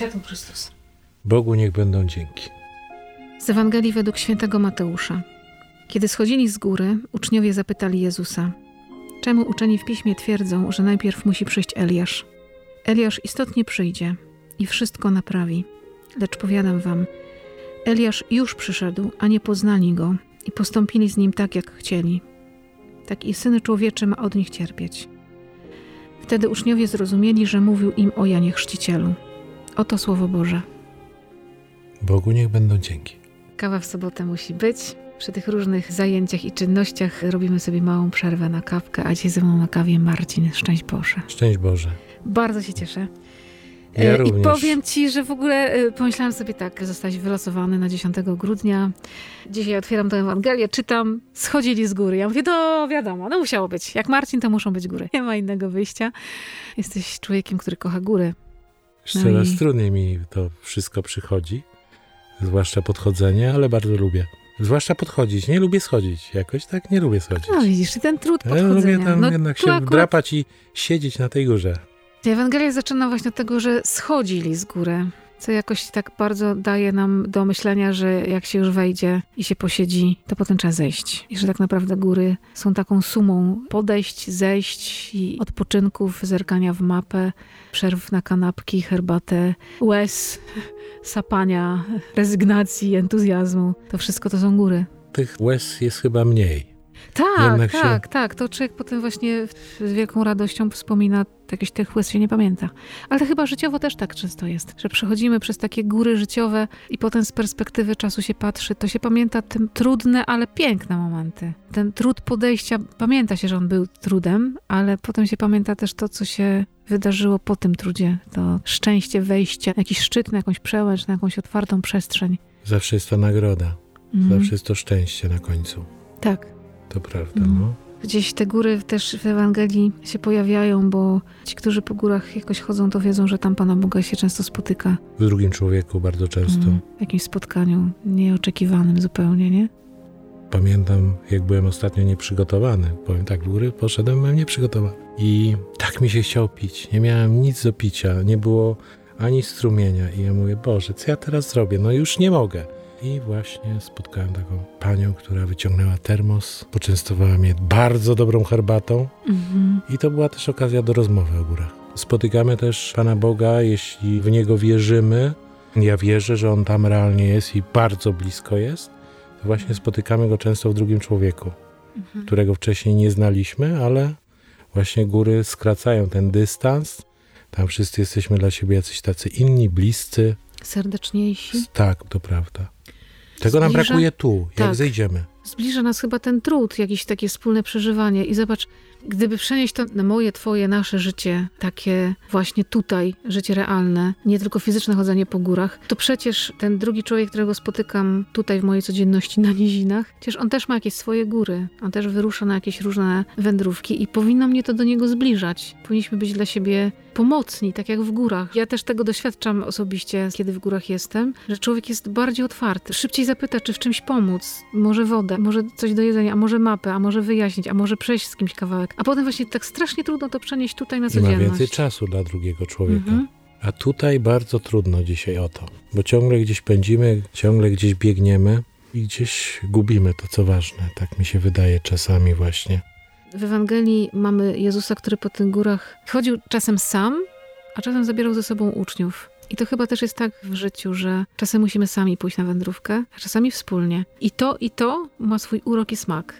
światło Chrystusa. Bogu niech będą dzięki. Z Ewangelii według świętego Mateusza. Kiedy schodzili z góry, uczniowie zapytali Jezusa: Czemu uczeni w piśmie twierdzą, że najpierw musi przyjść Eliasz? Eliasz istotnie przyjdzie i wszystko naprawi. Lecz powiadam wam, Eliasz już przyszedł, a nie poznali go i postąpili z nim tak, jak chcieli. Tak i syny człowieczy ma od nich cierpieć. Wtedy uczniowie zrozumieli, że mówił im o Janie Chrzcicielu. Oto słowo Boże. Bogu niech będą dzięki. Kawa w sobotę musi być. Przy tych różnych zajęciach i czynnościach robimy sobie małą przerwę na kawkę, a dzisiaj ze mną na kawie Marcin. Szczęść Boże. Szczęść Boże. Bardzo się cieszę. Ja E, I również. powiem ci, że w ogóle e, pomyślałam sobie tak, zostać wylosowany na 10 grudnia. Dzisiaj otwieram tę Ewangelię, czytam, schodzili z góry. Ja mówię, to wiadomo, no musiało być. Jak Marcin, to muszą być góry. Nie ma innego wyjścia. Jesteś człowiekiem, który kocha góry. No Coraz i- trudniej mi to wszystko przychodzi, zwłaszcza podchodzenie, ale bardzo lubię. Zwłaszcza podchodzić. Nie lubię schodzić. Jakoś tak nie lubię schodzić. No widzisz, ten trud Ja podchodzenia. lubię tam no, jednak się akurat wdrapać i siedzieć na tej górze. Ewangelia zaczyna właśnie od tego, że schodzili z góry, co jakoś tak bardzo daje nam do myślenia, że jak się już wejdzie i się posiedzi, to potem trzeba zejść. I że tak naprawdę góry są taką sumą podejść, zejść i odpoczynków, zerkania w mapę, przerw na kanapki, herbatę, łez, sapania, rezygnacji, entuzjazmu. To wszystko to są góry. Tych łez jest chyba mniej. Tak, Jednak się- tak, tak. To człowiek potem właśnie z wielką radością wspomina, jakieś tych łez się nie pamięta. Ale to chyba życiowo też tak często jest, że przechodzimy przez takie góry życiowe i potem z perspektywy czasu się patrzy, to się pamięta te trudne, ale piękne momenty. Ten trud podejścia, pamięta się, że on był trudem, ale potem się pamięta też to, co się wydarzyło po tym trudzie. To szczęście wejścia, jakiś szczyt na jakąś przełęcz, na jakąś otwartą przestrzeń. Zawsze jest ta nagroda. Mhm. Zawsze jest to szczęście na końcu. Tak. To prawda, Mhm. no. Gdzieś te góry też w Ewangelii się pojawiają, bo ci, którzy po górach jakoś chodzą, to wiedzą, że tam Pana Boga się często spotyka. W drugim człowieku bardzo często. Mm, W jakimś spotkaniu nieoczekiwanym zupełnie, nie? Pamiętam, jak byłem ostatnio nieprzygotowany. Powiem tak, w góry poszedłem, byłem nieprzygotowany. I tak mi się chciało pić. Nie miałem nic do picia, nie było ani strumienia. I ja mówię, Boże, co ja teraz zrobię? No już nie mogę. I właśnie spotkałem taką panią, która wyciągnęła termos, poczęstowała mnie bardzo dobrą herbatą. Mhm. I to była też okazja do rozmowy o górach. Spotykamy też Pana Boga, jeśli w Niego wierzymy. Ja wierzę, że On tam realnie jest i bardzo blisko jest. To właśnie spotykamy Go często w drugim człowieku, Mhm. którego wcześniej nie znaliśmy, ale właśnie góry skracają ten dystans. Tam wszyscy jesteśmy dla siebie jacyś tacy inni, bliscy. Serdeczniejsi. Tak, to prawda. Tego nam Zbliża- brakuje tu, jak Tak. zejdziemy. Zbliża nas chyba ten trud, jakieś takie wspólne przeżywanie. I zobacz, gdyby przenieść to na moje, twoje, nasze życie, takie właśnie tutaj, życie realne, nie tylko fizyczne chodzenie po górach, to przecież ten drugi człowiek, którego spotykam tutaj w mojej codzienności na nizinach, przecież on też ma jakieś swoje góry. On też wyrusza na jakieś różne wędrówki i powinno mnie to do niego zbliżać. Powinniśmy być dla siebie pomocni, tak jak w górach. Ja też tego doświadczam osobiście, kiedy w górach jestem, że człowiek jest bardziej otwarty. Szybciej zapyta, czy w czymś pomóc. Może wodę, może coś do jedzenia, a może mapę, a może wyjaśnić, a może przejść z kimś kawałek. A potem właśnie tak strasznie trudno to przenieść tutaj na I ma codzienność. więcej czasu dla drugiego człowieka. Mhm. A tutaj bardzo trudno dzisiaj o to, bo ciągle gdzieś pędzimy, ciągle gdzieś biegniemy i gdzieś gubimy to, co ważne. Tak mi się wydaje czasami właśnie. W Ewangelii mamy Jezusa, który po tych górach chodził czasem sam, a czasem zabierał ze sobą uczniów. I to chyba też jest tak w życiu, że czasem musimy sami pójść na wędrówkę, a czasami wspólnie. I to, i to ma swój urok i smak.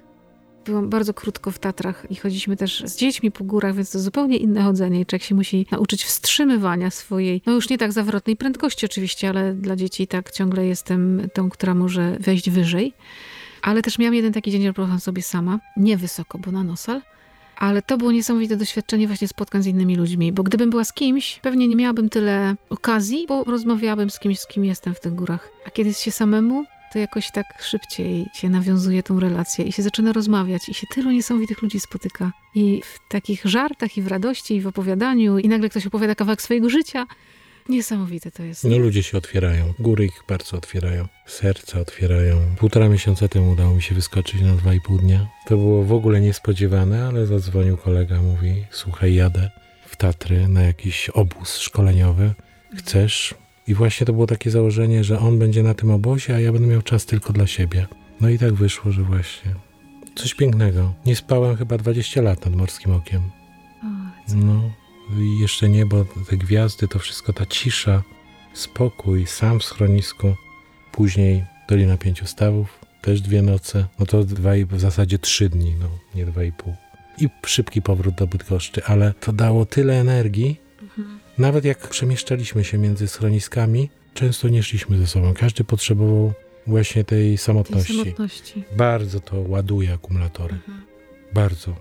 Byłam bardzo krótko w Tatrach i chodziliśmy też z dziećmi po górach, więc to zupełnie inne chodzenie. Człowiek się musi nauczyć wstrzymywania swojej, no już nie tak zawrotnej prędkości oczywiście, ale dla dzieci tak ciągle jestem tą, która może wejść wyżej. Ale też miałam jeden taki dzień, że poszłam sobie sama, nie wysoko, bo na nosal. Ale to było niesamowite doświadczenie właśnie spotkań z innymi ludźmi, bo gdybym była z kimś, pewnie nie miałabym tyle okazji, bo rozmawiałabym z kimś, z kim jestem w tych górach. A kiedy jest się samemu, to jakoś tak szybciej się nawiązuje tą relację i się zaczyna rozmawiać i się tylu niesamowitych ludzi spotyka. I w takich żartach i w radości i w opowiadaniu i nagle ktoś opowiada kawałek swojego życia. Niesamowite to jest. No ludzie się otwierają, góry ich bardzo otwierają, serca otwierają. Półtora miesiąca temu udało mi się wyskoczyć na dwa i pół dnia. To było w ogóle niespodziewane, ale zadzwonił kolega, mówi, słuchaj, jadę w Tatry na jakiś obóz szkoleniowy. Chcesz? I właśnie to było takie założenie, że on będzie na tym obozie, a ja będę miał czas tylko dla siebie. No i tak wyszło, że właśnie coś pięknego. Nie spałem chyba 20 lat nad morskim okiem. No i jeszcze niebo, te gwiazdy, to wszystko, ta cisza, spokój, sam w schronisku. Później Dolina Pięciu Stawów, też dwie noce. No to dwa i w zasadzie trzy dni, no nie dwa i pół. I szybki powrót do Bydgoszczy, ale to dało tyle energii. Nawet jak przemieszczaliśmy się między schroniskami, często nie szliśmy ze sobą. Każdy potrzebował właśnie tej Tej samotności. samotności. Bardzo to ładuje akumulatory. Bardzo.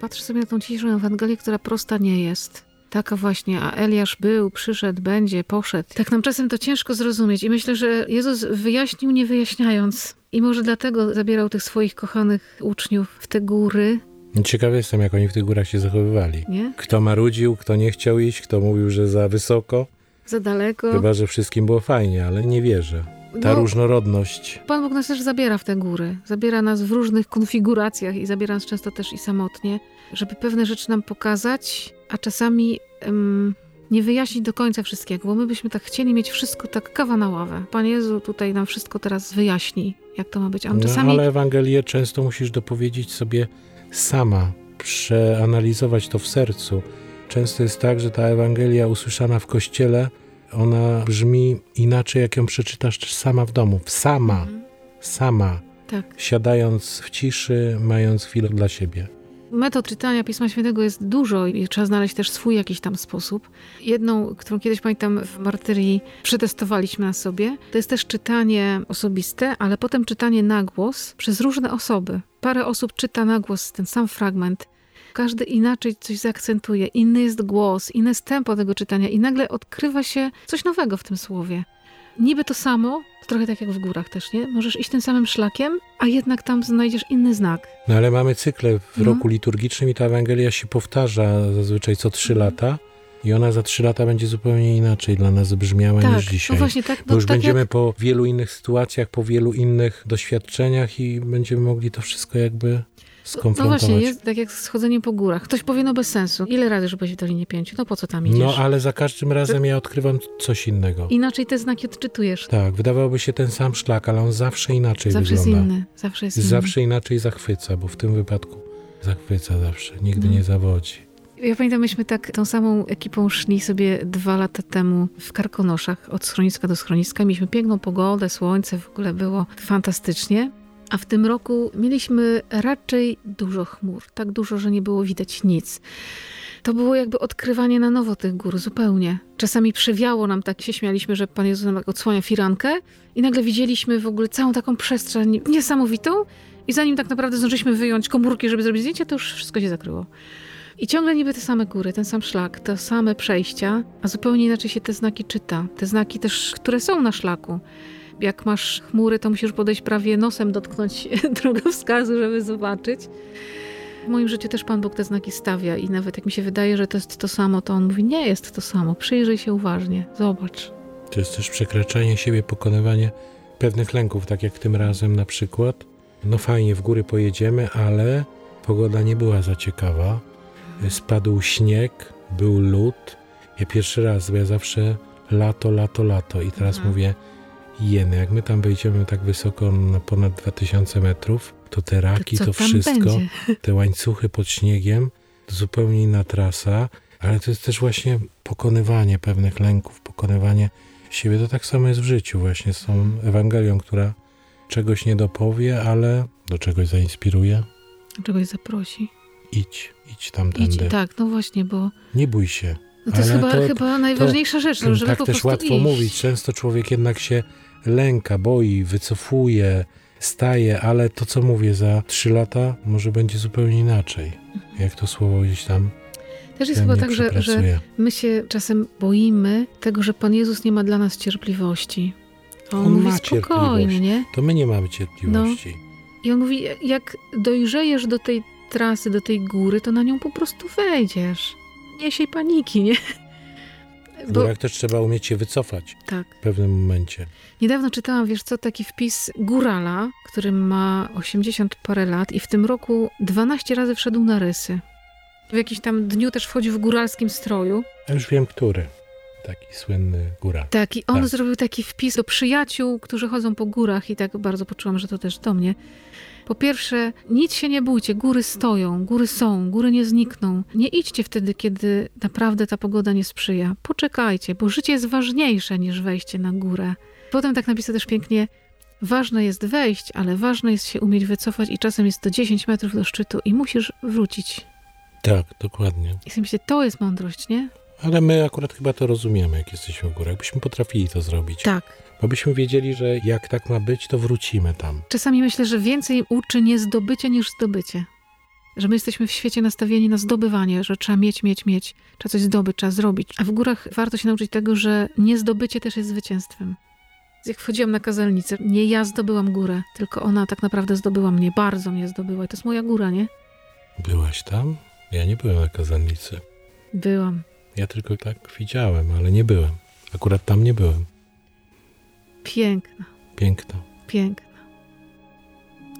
Patrzę sobie na tą dzisiejszą Ewangelię, która prosta nie jest. Taka właśnie, a Eliasz był, przyszedł, będzie, poszedł. Tak nam czasem to ciężko zrozumieć i myślę, że Jezus wyjaśnił nie wyjaśniając. I może dlatego zabierał tych swoich kochanych uczniów w te góry, Ciekawy jestem, jak oni w tych górach się zachowywali. nie? Kto marudził, kto nie chciał iść, kto mówił, że za wysoko. Za daleko. Chyba, że wszystkim było fajnie, ale nie wierzę. Ta No, różnorodność. Pan Bóg nas też zabiera w te góry. Zabiera nas w różnych konfiguracjach i zabiera nas często też i samotnie, żeby pewne rzeczy nam pokazać, a czasami em, nie wyjaśnić do końca wszystkiego, bo my byśmy tak chcieli mieć wszystko tak kawa na ławę. Pan Jezu tutaj nam wszystko teraz wyjaśni, jak to ma być. A on No, czasami ale Ewangelię często musisz dopowiedzieć sobie sama, przeanalizować to w sercu. Często jest tak, że ta Ewangelia usłyszana w kościele, ona brzmi inaczej, jak ją przeczytasz sama w domu. Sama, Mhm. sama, tak. siadając w ciszy, mając chwilę dla siebie. Metod czytania Pisma Świętego jest dużo i trzeba znaleźć też swój jakiś tam sposób. Jedną, którą kiedyś pamiętam w Martyrii przetestowaliśmy na sobie, to jest też czytanie osobiste, ale potem czytanie na głos przez różne osoby. Parę osób czyta na głos ten sam fragment. Każdy inaczej coś zaakcentuje, inny jest głos, inne jest tempo tego czytania i nagle odkrywa się coś nowego w tym słowie. Niby to samo, to trochę tak jak w górach też, nie? Możesz iść tym samym szlakiem, a jednak tam znajdziesz inny znak. No ale mamy cykle w No. roku liturgicznym i ta Ewangelia się powtarza zazwyczaj co trzy Mhm. lata i ona za trzy lata będzie zupełnie inaczej dla nas brzmiała Tak, niż dzisiaj. no właśnie tak. Bo już tak będziemy jak, po wielu innych sytuacjach, po wielu innych doświadczeniach i będziemy mogli to wszystko jakby no skonfrontować. właśnie, jest tak jak z chodzeniem po górach. Ktoś powie, no bez sensu. Ile razy, że byłeś w Dolinie Pięciu? No po co tam idziesz? No ale za każdym razem ja odkrywam coś innego. Inaczej te znaki odczytujesz. Tak, wydawałoby się ten sam szlak, ale on zawsze inaczej Zawsze jest wygląda. inny. Zawsze jest inny. Zawsze inaczej zachwyca, bo w tym wypadku zachwyca zawsze, nigdy No. nie zawodzi. Ja pamiętam, myśmy tak tą samą ekipą szli sobie dwa lata temu w Karkonoszach, od schroniska do schroniska. Mieliśmy piękną pogodę, słońce, w ogóle było fantastycznie. A w tym roku mieliśmy raczej dużo chmur. Tak dużo, że nie było widać nic. To było jakby odkrywanie na nowo tych gór, zupełnie. Czasami przewiało nam, tak się śmialiśmy, że Pan Jezus nam tak odsłania firankę i nagle widzieliśmy w ogóle całą taką przestrzeń niesamowitą i zanim tak naprawdę zdążyliśmy wyjąć komórki, żeby zrobić zdjęcie, to już wszystko się zakryło. I ciągle niby te same góry, ten sam szlak, te same przejścia, a zupełnie inaczej się te znaki czyta. Te znaki też, które są na szlaku. Jak masz chmury, to musisz podejść prawie nosem, dotknąć drogowskazu, żeby zobaczyć. W moim życiu też Pan Bóg te znaki stawia i nawet jak mi się wydaje, że to jest to samo, to On mówi, nie jest to samo, przyjrzyj się uważnie, zobacz. To jest też przekraczanie siebie, pokonywanie pewnych lęków, tak jak tym razem na przykład. No fajnie, w góry pojedziemy, ale pogoda nie była za ciekawa. Spadł śnieg, był lód. Ja pierwszy raz, bo ja zawsze lato, lato, lato i teraz Mhm. mówię, jeny, jak my tam wejdziemy tak wysoko na ponad 2000 metrów, to te raki, to, tam wszystko, będzie? te łańcuchy pod śniegiem, to zupełnie inna trasa, ale to jest też właśnie pokonywanie pewnych lęków, pokonywanie siebie. To tak samo jest w życiu właśnie z tą Ewangelią, która czegoś nie dopowie, ale do czegoś zainspiruje. Czegoś zaprosi. Idź, idź Idź, tamtędy. tak, no właśnie, bo Nie bój się. no to jest chyba, to- chyba najważniejsza rzecz, no, żeby tak po też prostu łatwo iść. mówić. Często człowiek jednak się lęka, boi, wycofuje, staje, ale to co mówię, za trzy lata może będzie zupełnie inaczej. Jak to słowo gdzieś tam Też jest chyba tak, że, że my się czasem boimy tego, że Pan Jezus nie ma dla nas cierpliwości. On, On mówi ma spokojnie, nie? To my nie mamy cierpliwości. I on mówi, jak dojrzejesz do tej trasy, do tej góry, to na nią po prostu wejdziesz. Nie siej paniki, nie? W Bo górach też trzeba umieć się wycofać tak. w pewnym momencie. Niedawno czytałam, wiesz co, taki wpis górala, który ma 80 parę lat i w tym roku 12 razy wszedł na rysy. W jakimś tam dniu też wchodził w góralskim stroju. Ja już wiem, który. taki słynny góra. Tak, i on Tak. zrobił taki wpis do przyjaciół, którzy chodzą po górach i tak bardzo poczułam, że to też do mnie. Po pierwsze, nic się nie bójcie, góry stoją, góry są, góry nie znikną. Nie idźcie wtedy, kiedy naprawdę ta pogoda nie sprzyja. Poczekajcie, bo życie jest ważniejsze niż wejście na górę. Potem tak napisał też pięknie, ważne jest wejść, ale ważne jest się umieć wycofać i czasem jest to 10 metrów do szczytu i musisz wrócić. Tak, dokładnie. I sobie myślę, to jest mądrość, nie? Ale my akurat chyba to rozumiemy, jak jesteśmy w górach. Jakbyśmy potrafili to zrobić. Tak. Bo byśmy wiedzieli, że jak tak ma być, to wrócimy tam. Czasami myślę, że więcej uczy nie zdobycie niż zdobycie. Że my jesteśmy w świecie nastawieni na zdobywanie, że trzeba mieć, mieć, mieć, trzeba coś zdobyć, trzeba zrobić. A w górach warto się nauczyć tego, że nie zdobycie też jest zwycięstwem. Jak wchodziłam na kazelnicę, nie ja zdobyłam górę, tylko ona tak naprawdę zdobyła mnie, bardzo mnie zdobyła. I to jest moja góra, nie? Byłaś tam? Ja nie byłem na kazalnicy. Byłam. Ja tylko tak widziałem, ale nie byłem. Akurat tam nie byłem. Piękna, Piękno. piękna.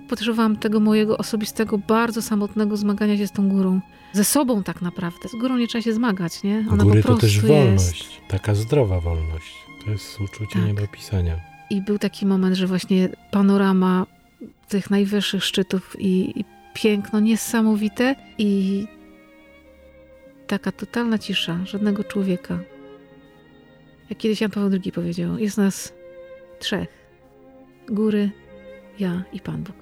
Potrzebowałam tego mojego osobistego, bardzo samotnego zmagania się z tą górą. Ze sobą tak naprawdę. Z górą nie trzeba się zmagać, nie? Ona Góry po to prostu też jest. wolność. Taka zdrowa wolność. To jest uczucie Tak. nie do opisania. I był taki moment, że właśnie panorama tych najwyższych szczytów i, i piękno niesamowite i taka totalna cisza, żadnego człowieka. Jak kiedyś Jan Paweł II powiedział, jest nas trzech. Góry, ja i Pan Bóg.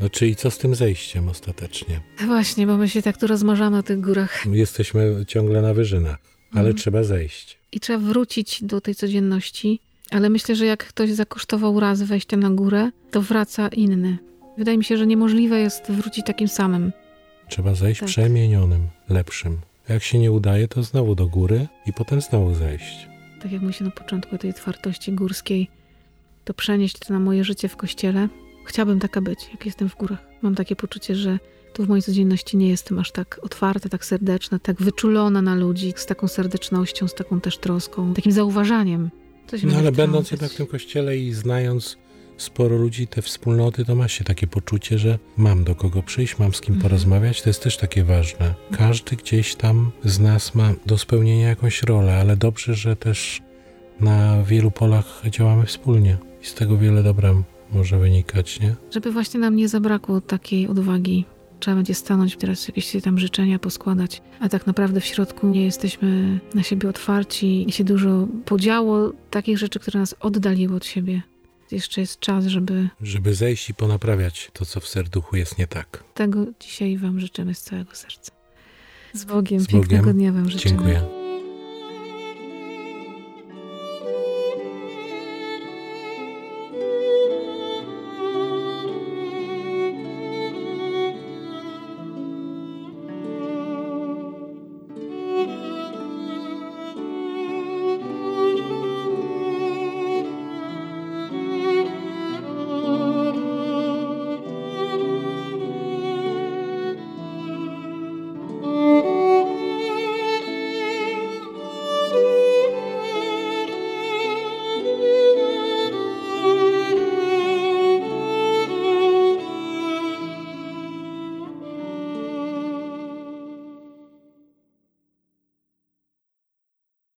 No czyli co z tym zejściem ostatecznie? Właśnie, bo my się tak tu rozmarzamy o tych górach. Jesteśmy ciągle na wyżynach, ale Mhm. trzeba zejść. I trzeba wrócić do tej codzienności, ale myślę, że jak ktoś zakosztował raz wejścia na górę, to wraca inny. Wydaje mi się, że niemożliwe jest wrócić takim samym. Trzeba zejść Tak. przemienionym, lepszym. Jak się nie udaje, to znowu do góry i potem znowu zejść. tak jak mówię na początku tej otwartości górskiej, to przenieść to na moje życie w kościele. Chciałabym taka być, jak jestem w górach. Mam takie poczucie, że tu w mojej codzienności nie jestem aż tak otwarta, tak serdeczna, tak wyczulona na ludzi, z taką serdecznością, z taką też troską, takim zauważaniem. No ale będąc jednak w tym kościele i znając sporo ludzi, te wspólnoty, to ma się takie poczucie, że mam do kogo przyjść, mam z kim Mhm. porozmawiać. To jest też takie ważne. Każdy gdzieś tam z nas ma do spełnienia jakąś rolę, ale dobrze, że też na wielu polach działamy wspólnie i z tego wiele dobra może wynikać, nie? Żeby właśnie nam nie zabrakło takiej odwagi. Trzeba będzie stanąć teraz jakieś tam życzenia poskładać, a tak naprawdę w środku nie jesteśmy na siebie otwarci i się dużo podziało takich rzeczy, które nas oddaliły od siebie. Jeszcze jest czas, żeby Żeby zejść i ponaprawiać to, co w serduchu jest nie tak. tego dzisiaj Wam życzymy z całego serca. Z Bogiem, Z pięknego Bogiem. dnia Wam życzymy. Dziękuję.